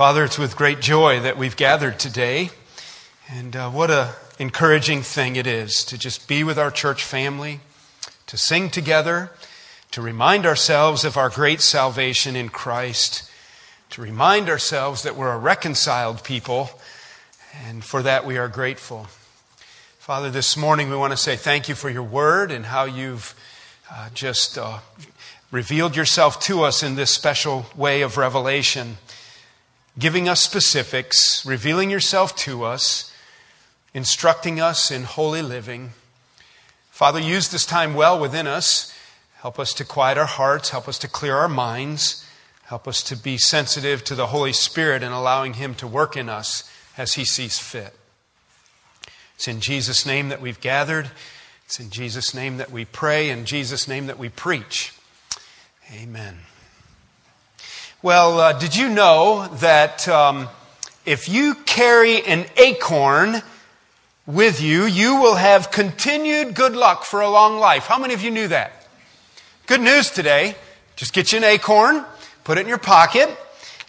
Father, it's with great joy that we've gathered today. And uh, what an encouraging thing it is to just be with our church family, to sing together, to remind ourselves of our great salvation in Christ, to remind ourselves that we're a reconciled people, and for that we are grateful. Father, this morning we want to say thank you for your word and how you've uh, just uh, revealed yourself to us in this special way of revelation giving us specifics, revealing yourself to us, instructing us in holy living. Father, use this time well within us. Help us to quiet our hearts, help us to clear our minds, help us to be sensitive to the Holy Spirit and allowing Him to work in us as He sees fit. It's in Jesus' name that we've gathered. It's in Jesus' name that we pray, in Jesus' name that we preach. Amen. Well, uh, did you know that um, if you carry an acorn with you, you will have continued good luck for a long life? How many of you knew that? Good news today. Just get you an acorn, put it in your pocket,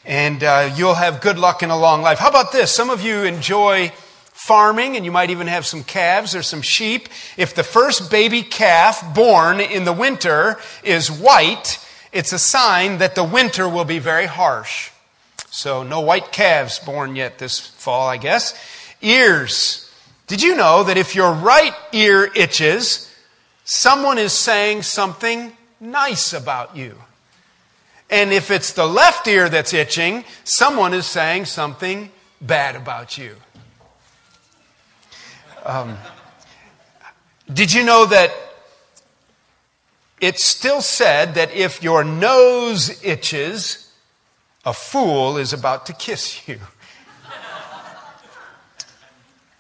and uh, you'll have good luck in a long life. How about this? Some of you enjoy farming, and you might even have some calves or some sheep. If the first baby calf born in the winter is white, it's a sign that the winter will be very harsh. So, no white calves born yet this fall, I guess. Ears. Did you know that if your right ear itches, someone is saying something nice about you? And if it's the left ear that's itching, someone is saying something bad about you. Um, did you know that it's still said that if your nose itches, a fool is about to kiss you.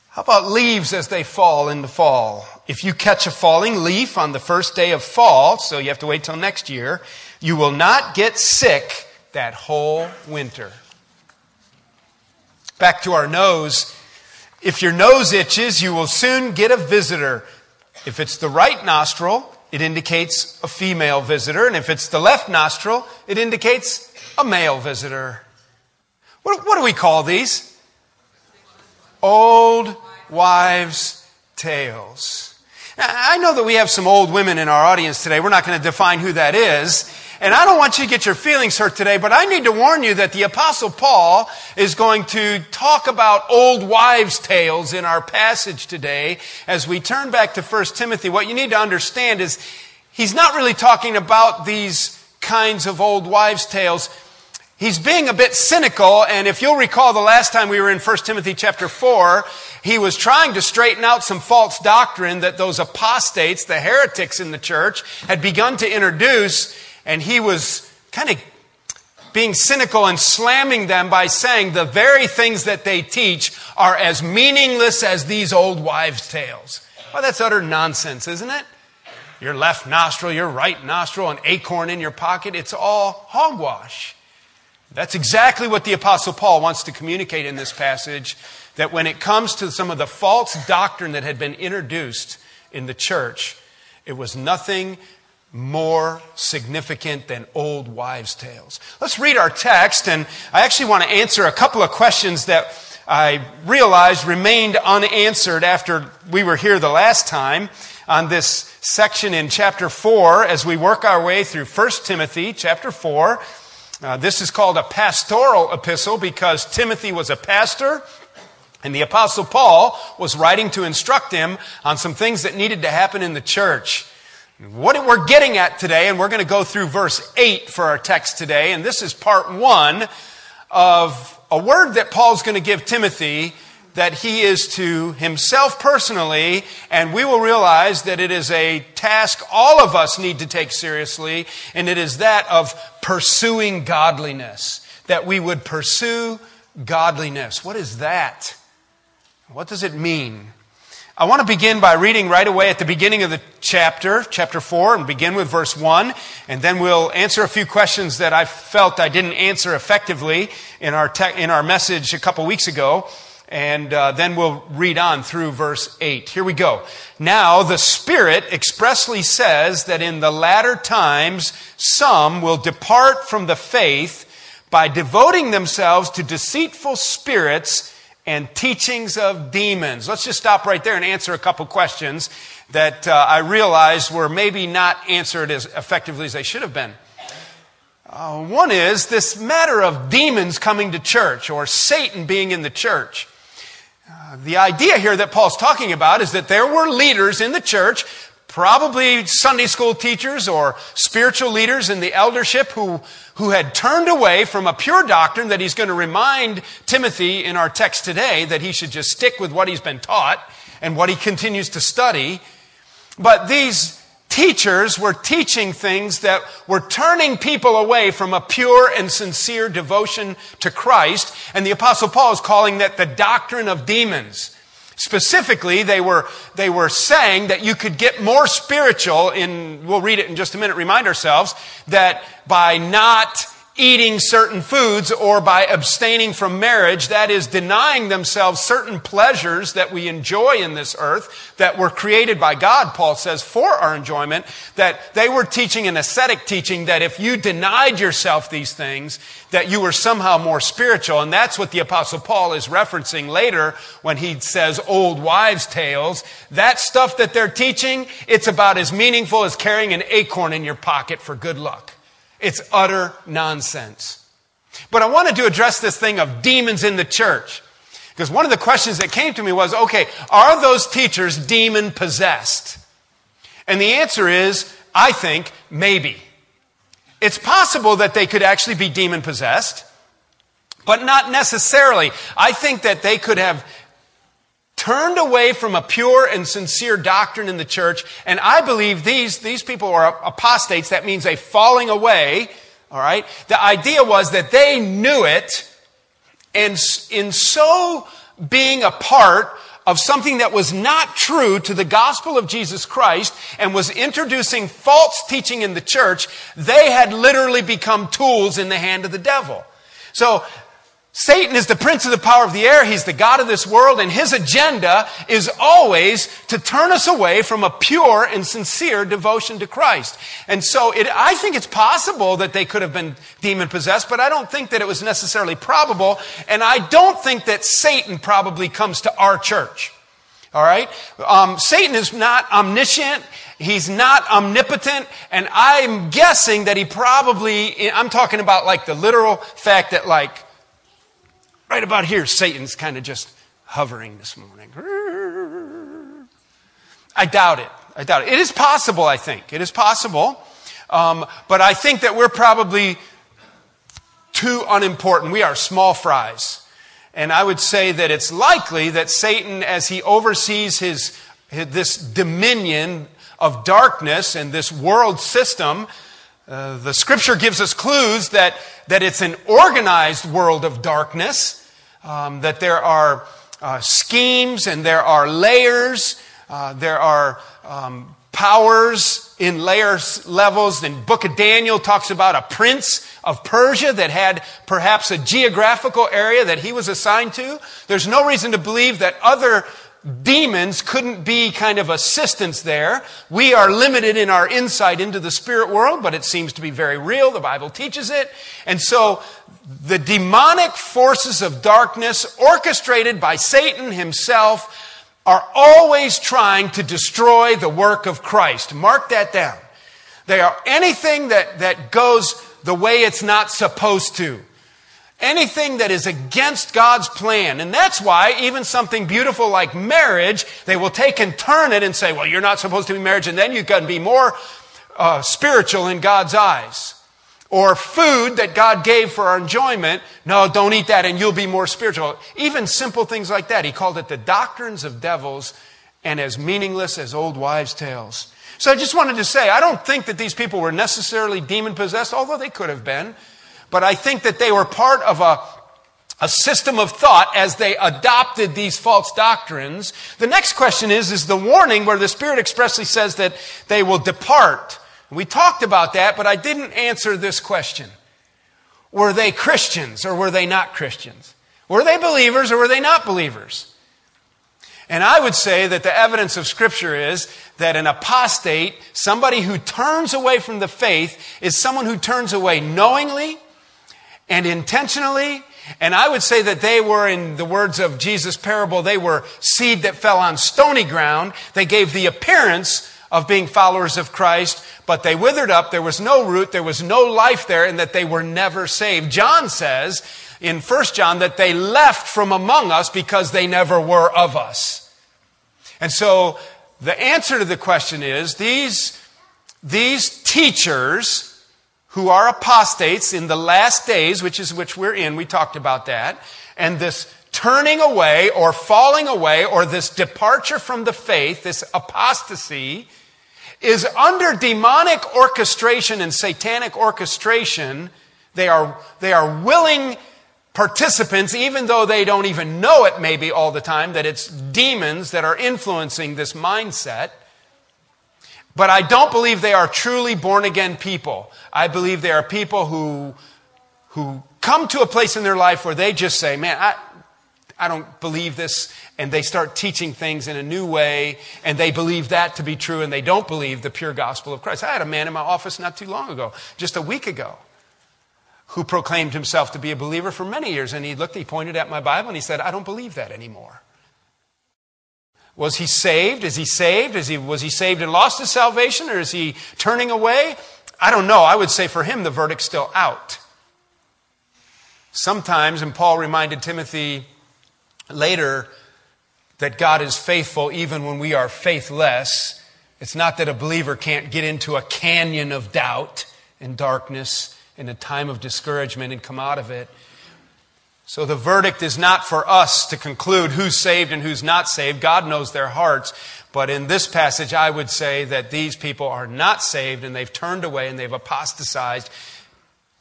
How about leaves as they fall in the fall? If you catch a falling leaf on the first day of fall, so you have to wait till next year, you will not get sick that whole winter. Back to our nose. If your nose itches, you will soon get a visitor. If it's the right nostril, it indicates a female visitor. And if it's the left nostril, it indicates a male visitor. What, what do we call these? Old wives' tales. I know that we have some old women in our audience today. We're not going to define who that is. And I don't want you to get your feelings hurt today, but I need to warn you that the apostle Paul is going to talk about old wives' tales in our passage today. As we turn back to 1 Timothy, what you need to understand is he's not really talking about these kinds of old wives' tales. He's being a bit cynical, and if you'll recall the last time we were in 1 Timothy chapter 4, he was trying to straighten out some false doctrine that those apostates, the heretics in the church, had begun to introduce and he was kind of being cynical and slamming them by saying the very things that they teach are as meaningless as these old wives' tales. Well, that's utter nonsense, isn't it? Your left nostril, your right nostril, an acorn in your pocket, it's all hogwash. That's exactly what the Apostle Paul wants to communicate in this passage that when it comes to some of the false doctrine that had been introduced in the church, it was nothing more significant than old wives' tales. Let's read our text, and I actually want to answer a couple of questions that I realized remained unanswered after we were here the last time on this section in chapter 4 as we work our way through 1 Timothy chapter 4. Uh, this is called a pastoral epistle because Timothy was a pastor and the apostle Paul was writing to instruct him on some things that needed to happen in the church. What we're getting at today, and we're going to go through verse 8 for our text today, and this is part one of a word that Paul's going to give Timothy that he is to himself personally, and we will realize that it is a task all of us need to take seriously, and it is that of pursuing godliness. That we would pursue godliness. What is that? What does it mean? I want to begin by reading right away at the beginning of the chapter, chapter 4, and begin with verse 1, and then we'll answer a few questions that I felt I didn't answer effectively in our, te- in our message a couple weeks ago, and uh, then we'll read on through verse 8. Here we go. Now, the Spirit expressly says that in the latter times some will depart from the faith by devoting themselves to deceitful spirits and teachings of demons. Let's just stop right there and answer a couple questions that uh, I realized were maybe not answered as effectively as they should have been. Uh, one is this matter of demons coming to church or Satan being in the church. Uh, the idea here that Paul's talking about is that there were leaders in the church probably Sunday school teachers or spiritual leaders in the eldership who, who had turned away from a pure doctrine that he's going to remind Timothy in our text today that he should just stick with what he's been taught and what he continues to study. But these teachers were teaching things that were turning people away from a pure and sincere devotion to Christ. And the apostle Paul is calling that the doctrine of demons. Specifically, they were, they were saying that you could get more spiritual in, we'll read it in just a minute, remind ourselves, that by not eating certain foods or by abstaining from marriage, that is denying themselves certain pleasures that we enjoy in this earth that were created by God, Paul says, for our enjoyment, that they were teaching an ascetic teaching that if you denied yourself these things, that you were somehow more spiritual. And that's what the apostle Paul is referencing later when he says old wives' tales. That stuff that they're teaching, it's about as meaningful as carrying an acorn in your pocket for good luck. It's utter nonsense. But I wanted to address this thing of demons in the church. Because one of the questions that came to me was okay, are those teachers demon possessed? And the answer is, I think, maybe. It's possible that they could actually be demon possessed, but not necessarily. I think that they could have turned away from a pure and sincere doctrine in the church. And I believe these, these people are apostates. That means a falling away. All right. The idea was that they knew it. And in so being a part of something that was not true to the gospel of Jesus Christ and was introducing false teaching in the church, they had literally become tools in the hand of the devil. So Satan is the prince of the power of the air. He's the God of this world, and his agenda is always to turn us away from a pure and sincere devotion to Christ. And so it, I think it's possible that they could have been demon possessed, but I don't think that it was necessarily probable, and I don't think that Satan probably comes to our church. All right? Um, Satan is not omniscient. He's not omnipotent. And I'm guessing that he probably, I'm talking about like the literal fact that like, Right about here, Satan's kind of just hovering this morning. I doubt it. I doubt it. It is possible, I think. It is possible. Um, but I think that we're probably too unimportant. We are small fries. And I would say that it's likely that Satan, as he oversees his, his this dominion of darkness and this world system, uh, the scripture gives us clues that, that it's an organized world of darkness um, that there are uh, schemes and there are layers, uh, there are um, powers in layers levels. And Book of Daniel talks about a prince of Persia that had perhaps a geographical area that he was assigned to. There's no reason to believe that other demons couldn't be kind of assistants there. We are limited in our insight into the spirit world, but it seems to be very real. The Bible teaches it. And so the demonic forces of darkness orchestrated by Satan himself are always trying to destroy the work of Christ. Mark that down. They are anything that, that goes the way it's not supposed to. Anything that is against God's plan. And that's why even something beautiful like marriage, they will take and turn it and say, well, you're not supposed to be married, and then you can be more uh, spiritual in God's eyes or food that God gave for our enjoyment. No, don't eat that and you'll be more spiritual. Even simple things like that. He called it the doctrines of devils and as meaningless as old wives' tales. So I just wanted to say, I don't think that these people were necessarily demon possessed, although they could have been. But I think that they were part of a, a system of thought as they adopted these false doctrines. The next question is, is the warning where the Spirit expressly says that they will depart we talked about that, but I didn't answer this question. Were they Christians or were they not Christians? Were they believers or were they not believers? And I would say that the evidence of Scripture is that an apostate, somebody who turns away from the faith, is someone who turns away knowingly and intentionally. And I would say that they were, in the words of Jesus' parable, they were seed that fell on stony ground. They gave the appearance of being followers of Christ, but they withered up. There was no root. There was no life there, and that they were never saved. John says in 1 John that they left from among us because they never were of us. And so the answer to the question is these, these teachers who are apostates in the last days, which is which we're in, we talked about that, and this turning away or falling away or this departure from the faith, this apostasy, is under demonic orchestration and satanic orchestration. They are, they are willing participants, even though they don't even know it maybe all the time, that it's demons that are influencing this mindset. But I don't believe they are truly born again people. I believe they are people who, who come to a place in their life where they just say, man, I, I don't believe this. And they start teaching things in a new way, and they believe that to be true, and they don't believe the pure gospel of Christ. I had a man in my office not too long ago, just a week ago, who proclaimed himself to be a believer for many years. And he looked, he pointed at my Bible, and he said, I don't believe that anymore. Was he saved? Is he saved? Is he, was he saved and lost his salvation, or is he turning away? I don't know. I would say for him, the verdict's still out. Sometimes, and Paul reminded Timothy later that God is faithful even when we are faithless. It's not that a believer can't get into a canyon of doubt and darkness in a time of discouragement and come out of it. So the verdict is not for us to conclude who's saved and who's not saved. God knows their hearts. But in this passage, I would say that these people are not saved and they've turned away and they've apostatized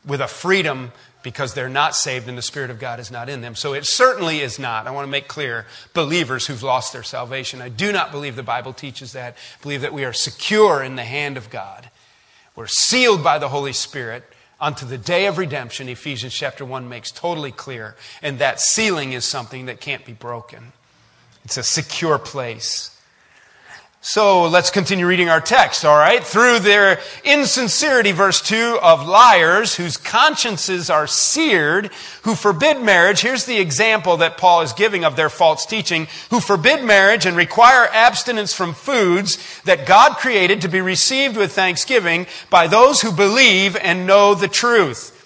with a freedom because they're not saved and the Spirit of God is not in them. So it certainly is not, I want to make clear, believers who've lost their salvation. I do not believe the Bible teaches that. I believe that we are secure in the hand of God. We're sealed by the Holy Spirit unto the day of redemption, Ephesians chapter 1 makes totally clear. And that sealing is something that can't be broken. It's a secure place. So let's continue reading our text, all right? Through their insincerity, verse 2, of liars whose consciences are seared, who forbid marriage. Here's the example that Paul is giving of their false teaching, who forbid marriage and require abstinence from foods that God created to be received with thanksgiving by those who believe and know the truth.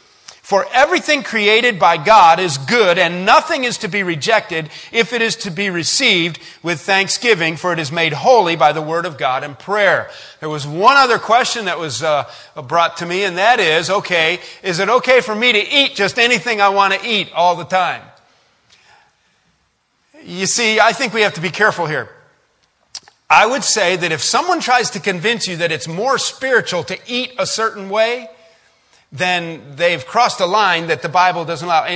For everything created by God is good, and nothing is to be rejected if it is to be received with thanksgiving, for it is made holy by the word of God and prayer. There was one other question that was uh, brought to me, and that is okay, is it okay for me to eat just anything I want to eat all the time? You see, I think we have to be careful here. I would say that if someone tries to convince you that it's more spiritual to eat a certain way, then they've crossed a line that the Bible doesn't allow.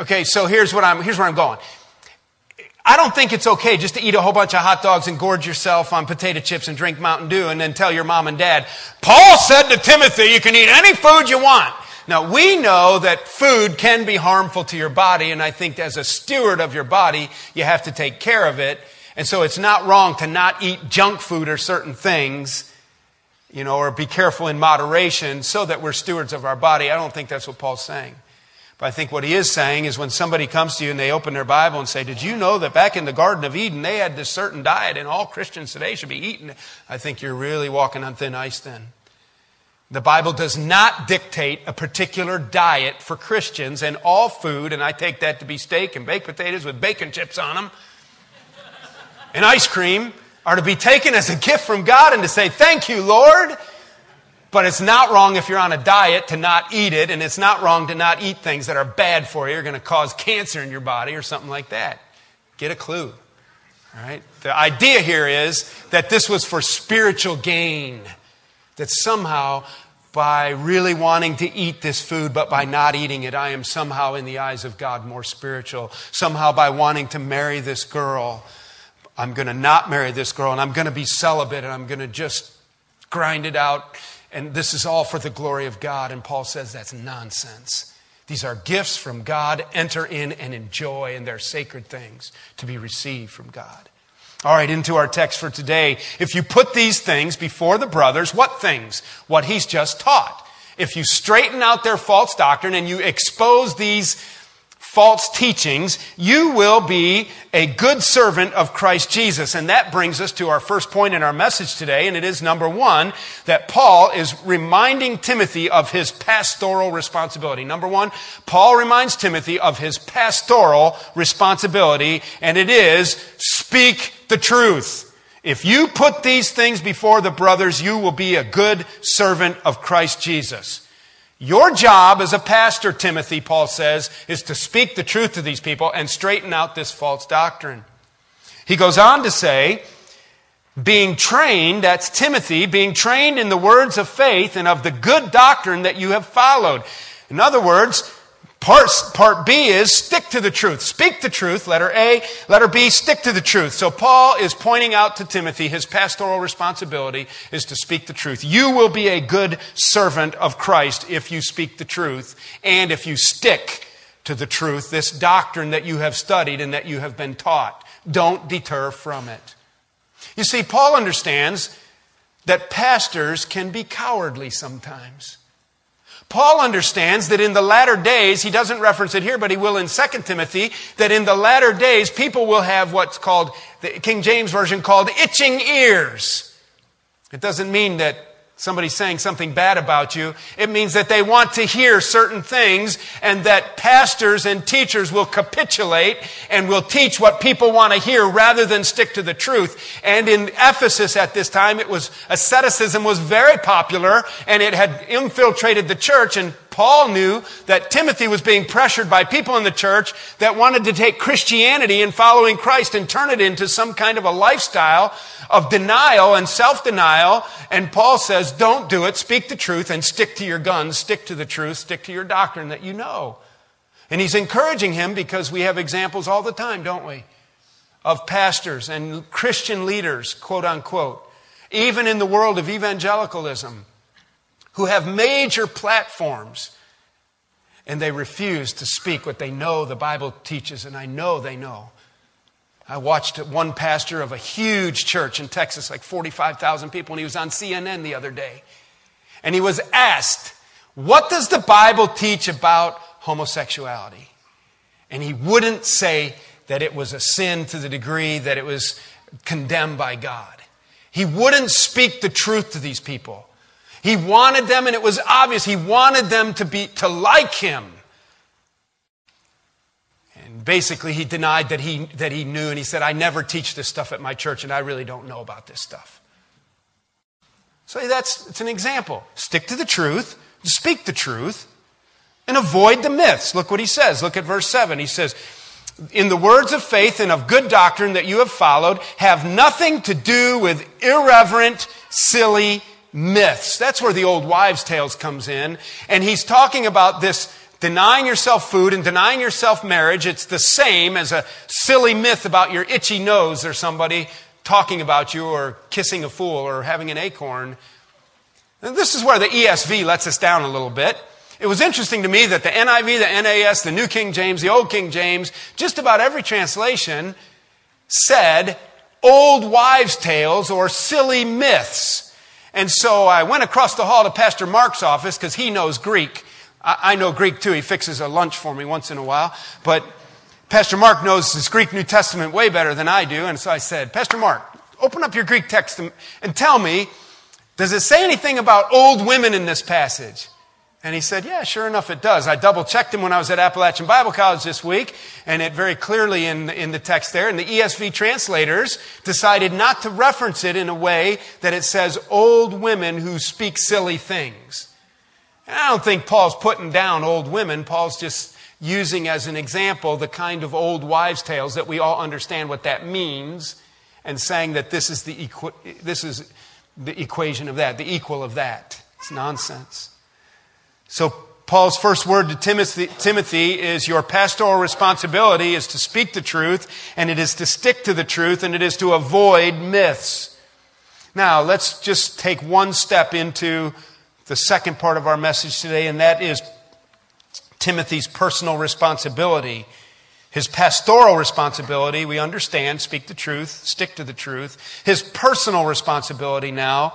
Okay, so here's what I'm, here's where I'm going. I don't think it's okay just to eat a whole bunch of hot dogs and gorge yourself on potato chips and drink Mountain Dew and then tell your mom and dad, Paul said to Timothy, you can eat any food you want. Now, we know that food can be harmful to your body, and I think as a steward of your body, you have to take care of it. And so it's not wrong to not eat junk food or certain things you know, or be careful in moderation so that we're stewards of our body. I don't think that's what Paul's saying. But I think what he is saying is when somebody comes to you and they open their Bible and say, Did you know that back in the Garden of Eden they had this certain diet and all Christians today should be eating? I think you're really walking on thin ice then. The Bible does not dictate a particular diet for Christians, and all food, and I take that to be steak and baked potatoes with bacon chips on them, and ice cream, are to be taken as a gift from God and to say, Thank you, Lord. But it's not wrong if you're on a diet to not eat it, and it's not wrong to not eat things that are bad for you, are going to cause cancer in your body or something like that. Get a clue. All right? The idea here is that this was for spiritual gain. That somehow, by really wanting to eat this food, but by not eating it, I am somehow, in the eyes of God, more spiritual. Somehow, by wanting to marry this girl, I'm going to not marry this girl and I'm going to be celibate and I'm going to just grind it out. And this is all for the glory of God. And Paul says that's nonsense. These are gifts from God. Enter in and enjoy, and they're sacred things to be received from God. All right, into our text for today. If you put these things before the brothers, what things? What he's just taught. if you straighten out their false doctrine and you expose these false teachings, you will be a good servant of Christ Jesus. And that brings us to our first point in our message today, and it is number one, that Paul is reminding Timothy of his pastoral responsibility. Number one, Paul reminds Timothy of his pastoral responsibility, and it is speak the truth. If you put these things before the brothers, you will be a good servant of Christ Jesus. Your job as a pastor, Timothy, Paul says, is to speak the truth to these people and straighten out this false doctrine. He goes on to say, being trained, that's Timothy, being trained in the words of faith and of the good doctrine that you have followed. In other words, Part, part B is stick to the truth. Speak the truth, letter A. Letter B, stick to the truth. So Paul is pointing out to Timothy his pastoral responsibility is to speak the truth. You will be a good servant of Christ if you speak the truth and if you stick to the truth, this doctrine that you have studied and that you have been taught. Don't deter from it. You see, Paul understands that pastors can be cowardly sometimes. Paul understands that in the latter days, he doesn't reference it here, but he will in 2 Timothy, that in the latter days, people will have what's called, the King James Version called itching ears. It doesn't mean that somebody's saying something bad about you. It means that they want to hear certain things and that pastors and teachers will capitulate and will teach what people want to hear rather than stick to the truth. And in Ephesus at this time, it was, asceticism was very popular and it had infiltrated the church and Paul knew that Timothy was being pressured by people in the church that wanted to take Christianity and following Christ and turn it into some kind of a lifestyle of denial and self denial. And Paul says, don't do it. Speak the truth and stick to your guns. Stick to the truth. Stick to your doctrine that you know. And he's encouraging him because we have examples all the time, don't we? Of pastors and Christian leaders, quote unquote, even in the world of evangelicalism, who have major platforms and they refuse to speak what they know the Bible teaches, and I know they know. I watched one pastor of a huge church in Texas, like 45,000 people, and he was on CNN the other day. And he was asked, What does the Bible teach about homosexuality? And he wouldn't say that it was a sin to the degree that it was condemned by God. He wouldn't speak the truth to these people. He wanted them, and it was obvious, he wanted them to be, to like him And basically he denied that he, that he knew, and he said, I never teach this stuff at my church, and I really don't know about this stuff. So that's it's an example. Stick to the truth, speak the truth, and avoid the myths. Look what he says. Look at verse 7. He says, In the words of faith and of good doctrine that you have followed, have nothing to do with irreverent, silly myths. That's where the old wives' tales comes in. And he's talking about this Denying yourself food and denying yourself marriage, it's the same as a silly myth about your itchy nose or somebody talking about you or kissing a fool or having an acorn. And this is where the ESV lets us down a little bit. It was interesting to me that the NIV, the NAS, the New King James, the Old King James, just about every translation said old wives' tales or silly myths. And so I went across the hall to Pastor Mark's office because he knows Greek. I, know Greek too. He fixes a lunch for me once in a while. But Pastor Mark knows his Greek New Testament way better than I do. And so I said, Pastor Mark, open up your Greek text and tell me, does it say anything about old women in this passage? And he said, Yeah, sure enough, it does. I double checked him when I was at Appalachian Bible College this week, and it very clearly in, in the text there. And the ESV translators decided not to reference it in a way that it says old women who speak silly things. And I don't think Paul's putting down old women. Paul's just using as an example the kind of old wives' tales that we all understand what that means and saying that this is the, equi- this is the equation of that, the equal of that. It's nonsense. So Paul's first word to Timothy, Timothy, is your pastoral responsibility is to speak the truth, and it is to stick to the truth, and it is to avoid myths. Now, let's just take one step into the second part of our message today, and that is Timothy's personal responsibility. His pastoral responsibility, we understand, speak the truth, stick to the truth. His personal responsibility now,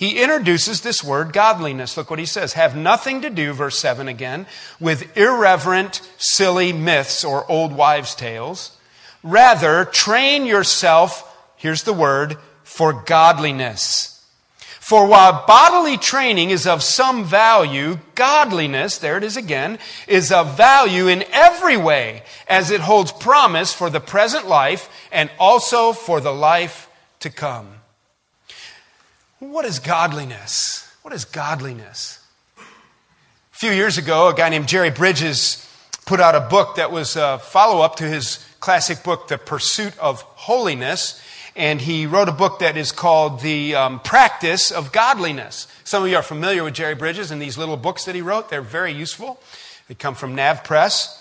he introduces this word godliness. Look what he says. Have nothing to do, verse 7 again, with irreverent, silly myths or old wives' tales. Rather, train yourself, here's the word, for godliness. For while bodily training is of some value, godliness, there it is again, is of value in every way, as it holds promise for the present life and also for the life to come. What is godliness? What is godliness? A few years ago, a guy named Jerry Bridges put out a book that was a follow up to his classic book, The Pursuit of Holiness and he wrote a book that is called The um, Practice of Godliness. Some of you are familiar with Jerry Bridges and these little books that he wrote. They're very useful. They come from Nav Press.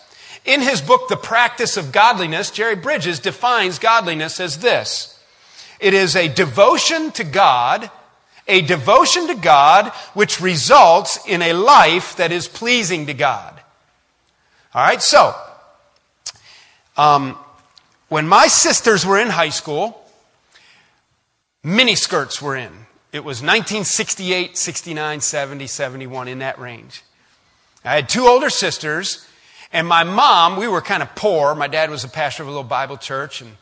In his book, The Practice of Godliness, Jerry Bridges defines godliness as this it is a devotion to God, a devotion to God which results in a life that is pleasing to God. All right, so um, when my sisters were in high school, mini skirts were in. It was 1968, 69, 70, 71, in that range. I had two older sisters, and my mom, we were kind of poor. My dad was a pastor of a little Bible church, and,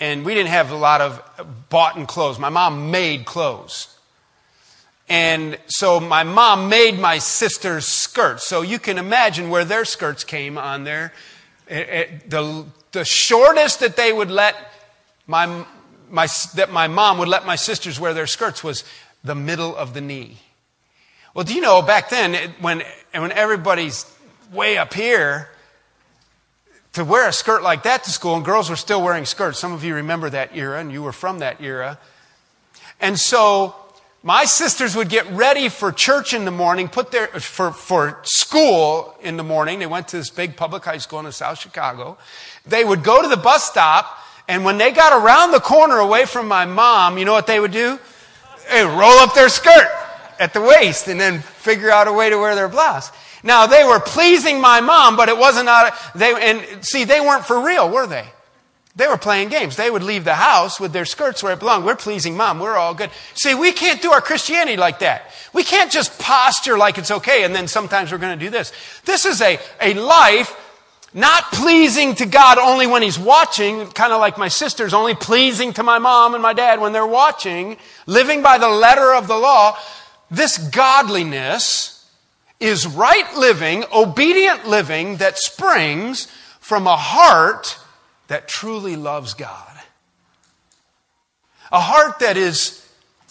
and we didn't have a lot of bought in clothes. My mom made clothes. And so my mom made my sister's skirts. So you can imagine where their skirts came on there. Eh, eh, the, the shortest that they would let my my, that my mom would let my sisters wear their skirts was the middle of the knee. Well, do you know back then, eh, when, when everybody's way up here, to wear a skirt like that to school, and girls were still wearing skirts. Some of you remember that era, and you were from that era. And so my sisters would get ready for church in the morning, put their, for, for school in the morning. They went to this big public high school in South Chicago. They would go to the bus stop, and when they got around the corner away from my mom, you know what they would do? They would roll up their skirt at the waist and then figure out a way to wear their blouse. Now they were pleasing my mom, but it wasn't out. They and see they weren't for real, were they? They were playing games. They would leave the house with their skirts where it belonged. We're pleasing mom. We're all good. See, we can't do our Christianity like that. We can't just posture like it's okay and then sometimes we're going to do this. This is a, a life not pleasing to God only when He's watching, kind of like my sisters, only pleasing to my mom and my dad when they're watching, living by the letter of the law. This godliness is right living, obedient living that springs from a heart that truly loves God. A heart that is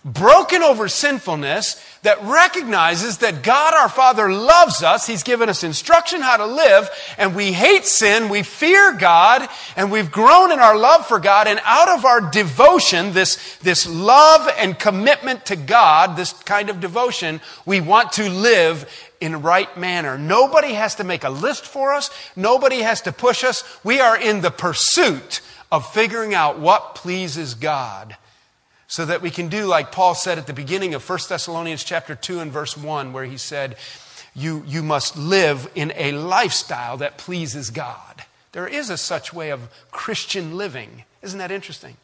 broken over sinfulness that recognizes that God our Father loves us. He's given us instruction how to live, and we hate sin, we fear God, and we've grown in our love for God, and out of our devotion, this, this love and commitment to God, this kind of devotion, we want to live in right manner. Nobody has to make a list for us. Nobody has to push us. We are in the pursuit of figuring out what pleases God so that we can do like Paul said at the beginning of 1 Thessalonians chapter 2 and verse 1 where he said you, you must live in a lifestyle that pleases God. There is a such way of Christian living. Isn't that interesting?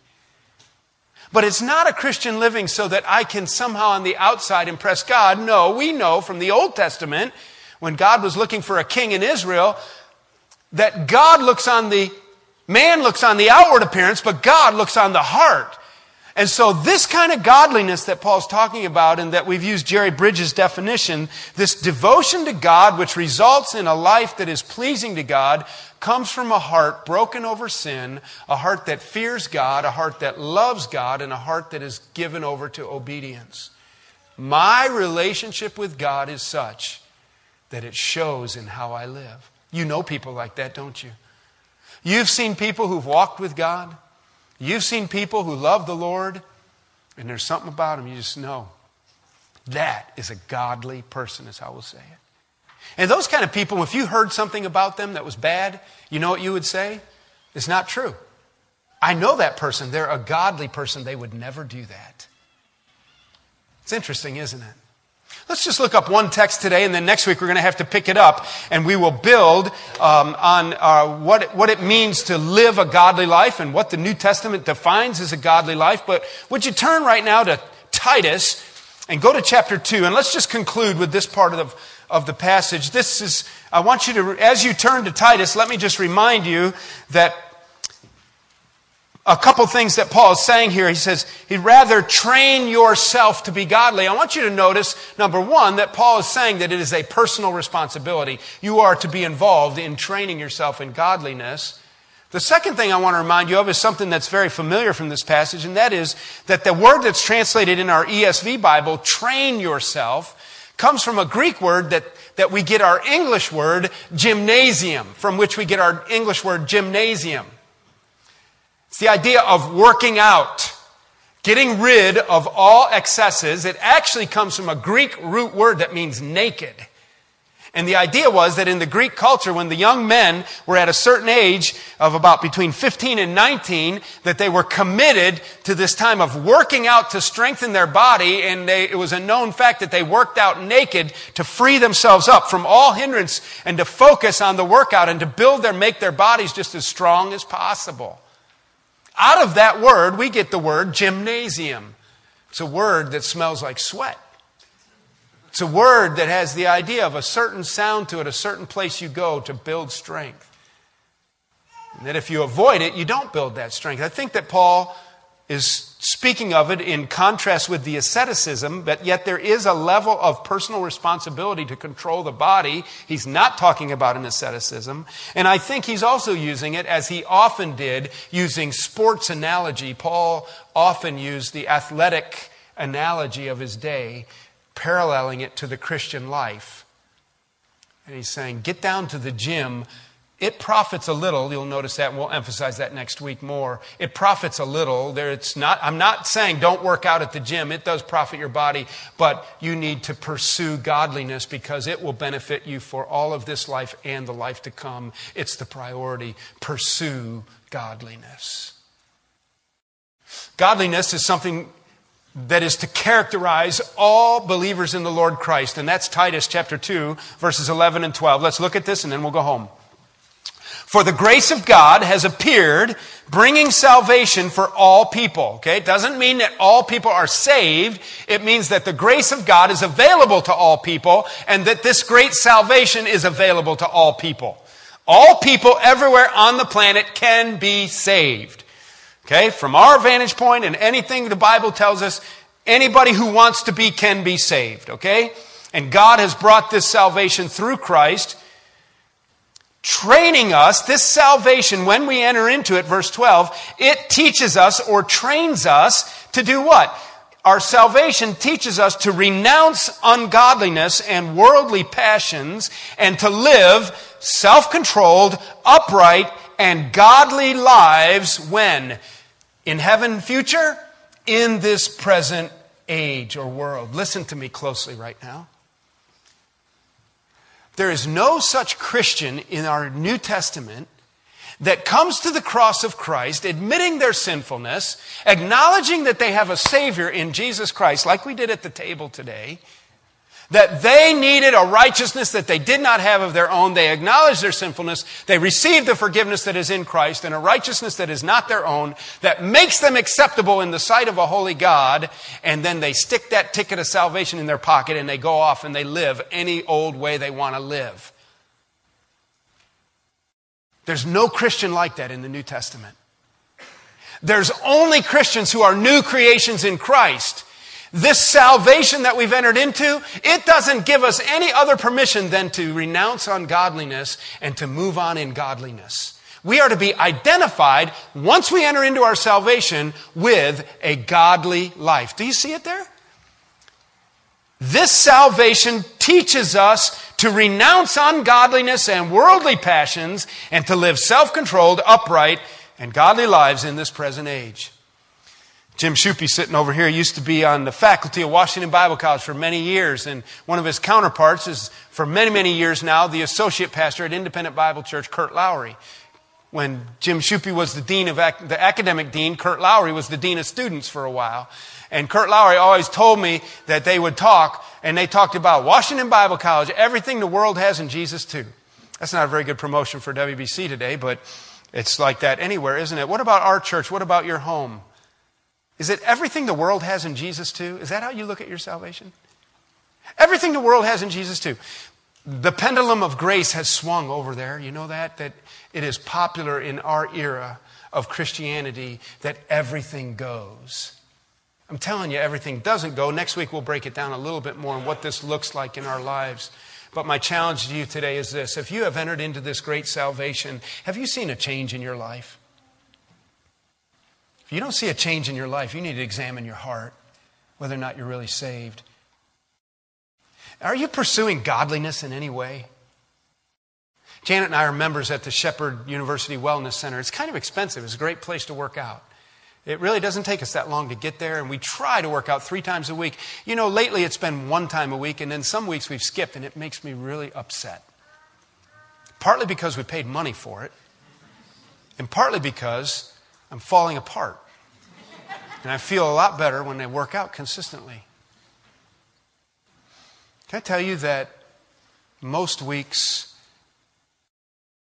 But it's not a Christian living so that I can somehow on the outside impress God. No, we know from the Old Testament when God was looking for a king in Israel that God looks on the man looks on the outward appearance, but God looks on the heart. And so this kind of godliness that Paul's talking about and that we've used Jerry Bridges' definition, this devotion to God which results in a life that is pleasing to God, comes from a heart broken over sin, a heart that fears God, a heart that loves God, and a heart that is given over to obedience. My relationship with God is such that it shows in how I live. You know people like that, don't you? You've seen people who've walked with God You've seen people who love the Lord, and there's something about them you just know. That is a godly person, is how we'll say it. And those kind of people, if you heard something about them that was bad, you know what you would say? It's not true. I know that person. They're a godly person. They would never do that. It's interesting, isn't it? Let's just look up one text today, and then next week we're going to have to pick it up, and we will build um, on uh, what, it, what it means to live a godly life and what the New Testament defines as a godly life. But would you turn right now to Titus and go to chapter 2. And let's just conclude with this part of the, of the passage. This is, I want you to, as you turn to Titus, let me just remind you that a couple things that Paul is saying here. He says, he'd rather train yourself to be godly. I want you to notice, number one, that Paul is saying that it is a personal responsibility. You are to be involved in training yourself in godliness. The second thing I want to remind you of is something that's very familiar from this passage, and that is that the word that's translated in our ESV Bible, train yourself, comes from a Greek word that, that we get our English word gymnasium, from which we get our English word gymnasium. It's the idea of working out, getting rid of all excesses. It actually comes from a Greek root word that means naked. And the idea was that in the Greek culture, when the young men were at a certain age of about between 15 and 19, that they were committed to this time of working out to strengthen their body. And they, it was a known fact that they worked out naked to free themselves up from all hindrance and to focus on the workout and to build their, make their bodies just as strong as possible. Out of that word, we get the word gymnasium. It's a word that smells like sweat. It's a word that has the idea of a certain sound to it, a certain place you go to build strength. And that if you avoid it, you don't build that strength. I think that Paul is speaking of it in contrast with the asceticism, but yet there is a level of personal responsibility to control the body. He's not talking about an asceticism. And I think he's also using it, as he often did, using sports analogy. Paul often used the athletic analogy of his day, paralleling it to the Christian life. And he's saying, get down to the gym it profits a little. You'll notice that, and we'll emphasize that next week more. It profits a little. There, it's not, I'm not saying don't work out at the gym. It does profit your body, but you need to pursue godliness because it will benefit you for all of this life and the life to come. It's the priority. Pursue godliness. Godliness is something that is to characterize all believers in the Lord Christ, and that's Titus chapter 2, verses 11 and 12. Let's look at this and then we'll go home. For the grace of God has appeared, bringing salvation for all people. Okay? It doesn't mean that all people are saved. It means that the grace of God is available to all people and that this great salvation is available to all people. All people everywhere on the planet can be saved. Okay? From our vantage point and anything the Bible tells us, anybody who wants to be can be saved. Okay? And God has brought this salvation through Christ training us, this salvation, when we enter into it, verse 12, it teaches us or trains us to do what? Our salvation teaches us to renounce ungodliness and worldly passions and to live self controlled, upright, and godly lives when? In heaven future? In this present age or world. Listen to me closely right now. There is no such Christian in our New Testament that comes to the cross of Christ, admitting their sinfulness, acknowledging that they have a Savior in Jesus Christ, like we did at the table today, that they needed a righteousness that they did not have of their own. They acknowledged their sinfulness. They received the forgiveness that is in Christ and a righteousness that is not their own that makes them acceptable in the sight of a holy God. And then they stick that ticket of salvation in their pocket and they go off and they live any old way they want to live. There's no Christian like that in the New Testament. There's only Christians who are new creations in Christ. This salvation that we've entered into, it doesn't give us any other permission than to renounce ungodliness and to move on in godliness. We are to be identified once we enter into our salvation with a godly life. Do you see it there? This salvation teaches us to renounce ungodliness and worldly passions and to live self controlled, upright, and godly lives in this present age. Jim Shupe, sitting over here, used to be on the faculty of Washington Bible College for many years, and one of his counterparts is, for many, many years now, the associate pastor at Independent Bible Church, Kurt Lowry. When Jim Shupe was the dean of the academic dean, Kurt Lowry was the dean of students for a while. And Kurt Lowry always told me that they would talk, and they talked about Washington Bible College, everything the world has in Jesus too. That's not a very good promotion for WBC today, but it's like that anywhere, isn't it? What about our church? What about your home? Is it everything the world has in Jesus too? Is that how you look at your salvation? Everything the world has in Jesus too. The pendulum of grace has swung over there. You know that? That it is popular in our era of Christianity that everything goes. I'm telling you, everything doesn't go. Next week, we'll break it down a little bit more on what this looks like in our lives. But my challenge to you today is this if you have entered into this great salvation, have you seen a change in your life? If you don't see a change in your life, you need to examine your heart, whether or not you're really saved. Are you pursuing godliness in any way? Janet and I are members at the Shepherd University Wellness Center. It's kind of expensive, it's a great place to work out. It really doesn't take us that long to get there, and we try to work out three times a week. You know, lately it's been one time a week, and then some weeks we've skipped, and it makes me really upset. Partly because we paid money for it, and partly because I'm falling apart. And I feel a lot better when I work out consistently. Can I tell you that most weeks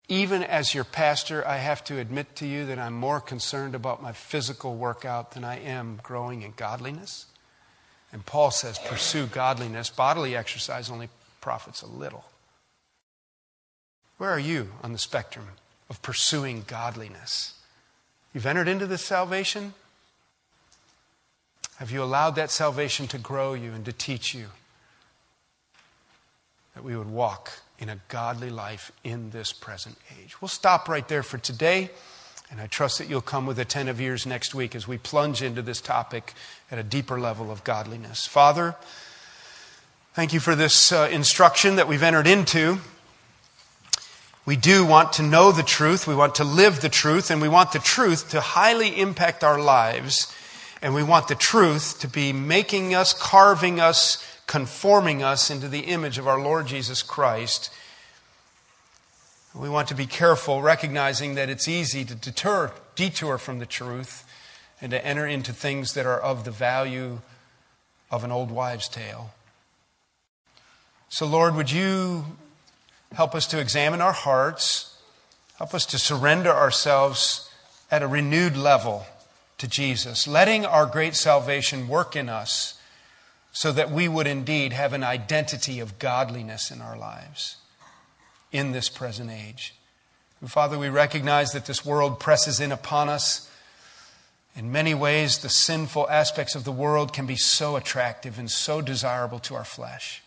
even as your pastor, I have to admit to you that I'm more concerned about my physical workout than I am growing in godliness. And Paul says, pursue godliness. Bodily exercise only profits a little. Where are you on the spectrum of pursuing godliness? You've entered into this salvation? Have you allowed that salvation to grow you and to teach you that we would walk in a godly life in this present age. We'll stop right there for today, and I trust that you'll come with attentive ears next week as we plunge into this topic at a deeper level of godliness. Father, thank you for this uh, instruction that we've entered into. We do want to know the truth, we want to live the truth, and we want the truth to highly impact our lives. And we want the truth to be making us, carving us, conforming us into the image of our Lord Jesus Christ. We want to be careful, recognizing that it's easy to deter, detour from the truth and to enter into things that are of the value of an old wives' tale. So, Lord, would you help us to examine our hearts, help us to surrender ourselves at a renewed level to Jesus, letting our great salvation work in us so that we would indeed have an identity of godliness in our lives in this present age. And Father, we recognize that this world presses in upon us. In many ways, the sinful aspects of the world can be so attractive and so desirable to our flesh.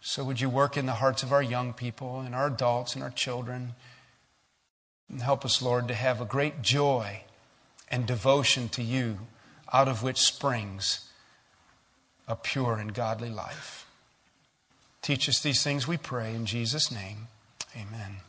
So, would you work in the hearts of our young people and our adults and our children? And help us, Lord, to have a great joy and devotion to you out of which springs a pure and godly life. Teach us these things, we pray, in Jesus' name. Amen.